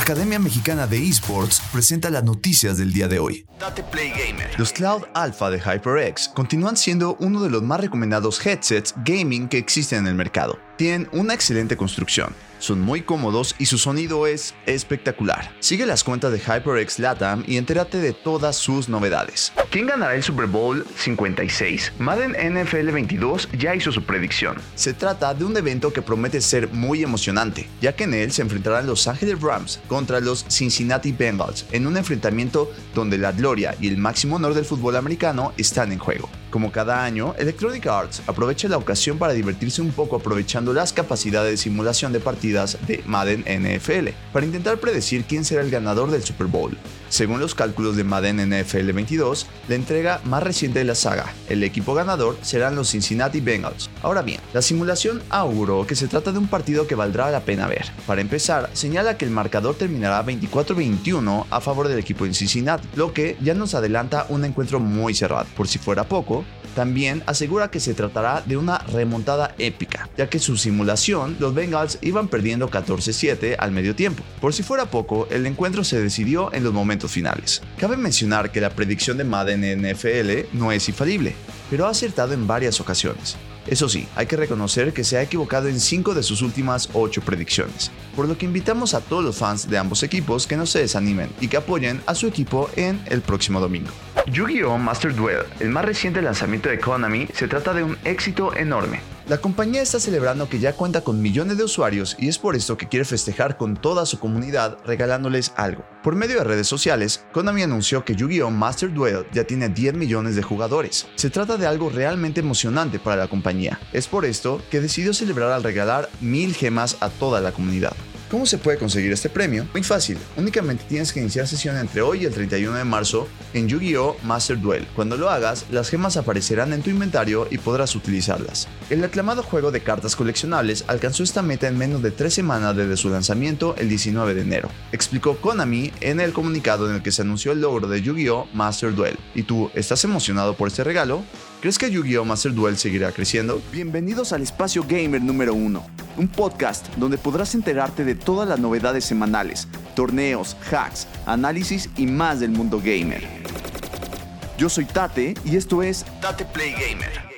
Academia Mexicana de Esports presenta las noticias del día de hoy. Date Play Gamer. Los Cloud Alpha de HyperX continúan siendo uno de los más recomendados headsets gaming que existen en el mercado. Tienen una excelente construcción, son muy cómodos y su sonido es espectacular. Sigue las cuentas de HyperX Latam y entérate de todas sus novedades. ¿Quién ganará el Super Bowl 56? Madden NFL 22 ya hizo su predicción. Se trata de un evento que promete ser muy emocionante, ya que en él se enfrentarán los Angeles Rams contra los Cincinnati Bengals en un enfrentamiento donde la gloria y el máximo honor del fútbol americano están en juego. Como cada año, Electronic Arts aprovecha la ocasión para divertirse un poco aprovechando las capacidades de simulación de partidas de Madden NFL, para intentar predecir quién será el ganador del Super Bowl. Según los cálculos de Madden NFL 22, la entrega más reciente de la saga, el equipo ganador serán los Cincinnati Bengals. Ahora bien, la simulación auguró que se trata de un partido que valdrá la pena ver. Para empezar, señala que el marcador terminará 24-21 a favor del equipo de Cincinnati, lo que ya nos adelanta un encuentro muy cerrado. Por si fuera poco, también asegura que se tratará de una remontada épica, ya que su simulación los Bengals iban perdiendo 14-7 al medio tiempo. Por si fuera poco, el encuentro se decidió en los momentos finales. Cabe mencionar que la predicción de Madden NFL no es infalible, pero ha acertado en varias ocasiones. Eso sí, hay que reconocer que se ha equivocado en 5 de sus últimas 8 predicciones, por lo que invitamos a todos los fans de ambos equipos que no se desanimen y que apoyen a su equipo en el próximo domingo. Yu-Gi-Oh! Master Duel, el más reciente lanzamiento de Konami, se trata de un éxito enorme. La compañía está celebrando que ya cuenta con millones de usuarios y es por esto que quiere festejar con toda su comunidad regalándoles algo. Por medio de redes sociales, Konami anunció que Yu-Gi-Oh! Master Duel ya tiene 10 millones de jugadores. Se trata de algo realmente emocionante para la compañía. Es por esto que decidió celebrar al regalar mil gemas a toda la comunidad. ¿Cómo se puede conseguir este premio? Muy fácil, únicamente tienes que iniciar sesión entre hoy y el 31 de marzo en Yu-Gi-Oh! Master Duel. Cuando lo hagas, las gemas aparecerán en tu inventario y podrás utilizarlas. El aclamado juego de cartas coleccionables alcanzó esta meta en menos de 3 semanas desde su lanzamiento el 19 de enero, explicó Konami en el comunicado en el que se anunció el logro de Yu-Gi-Oh! Master Duel. ¿Y tú estás emocionado por este regalo? ¿Crees que Yu-Gi-Oh! Master Duel seguirá creciendo? Bienvenidos al espacio gamer número 1, un podcast donde podrás enterarte de todas las novedades semanales, torneos, hacks, análisis y más del mundo gamer. Yo soy Tate y esto es Tate Play Gamer.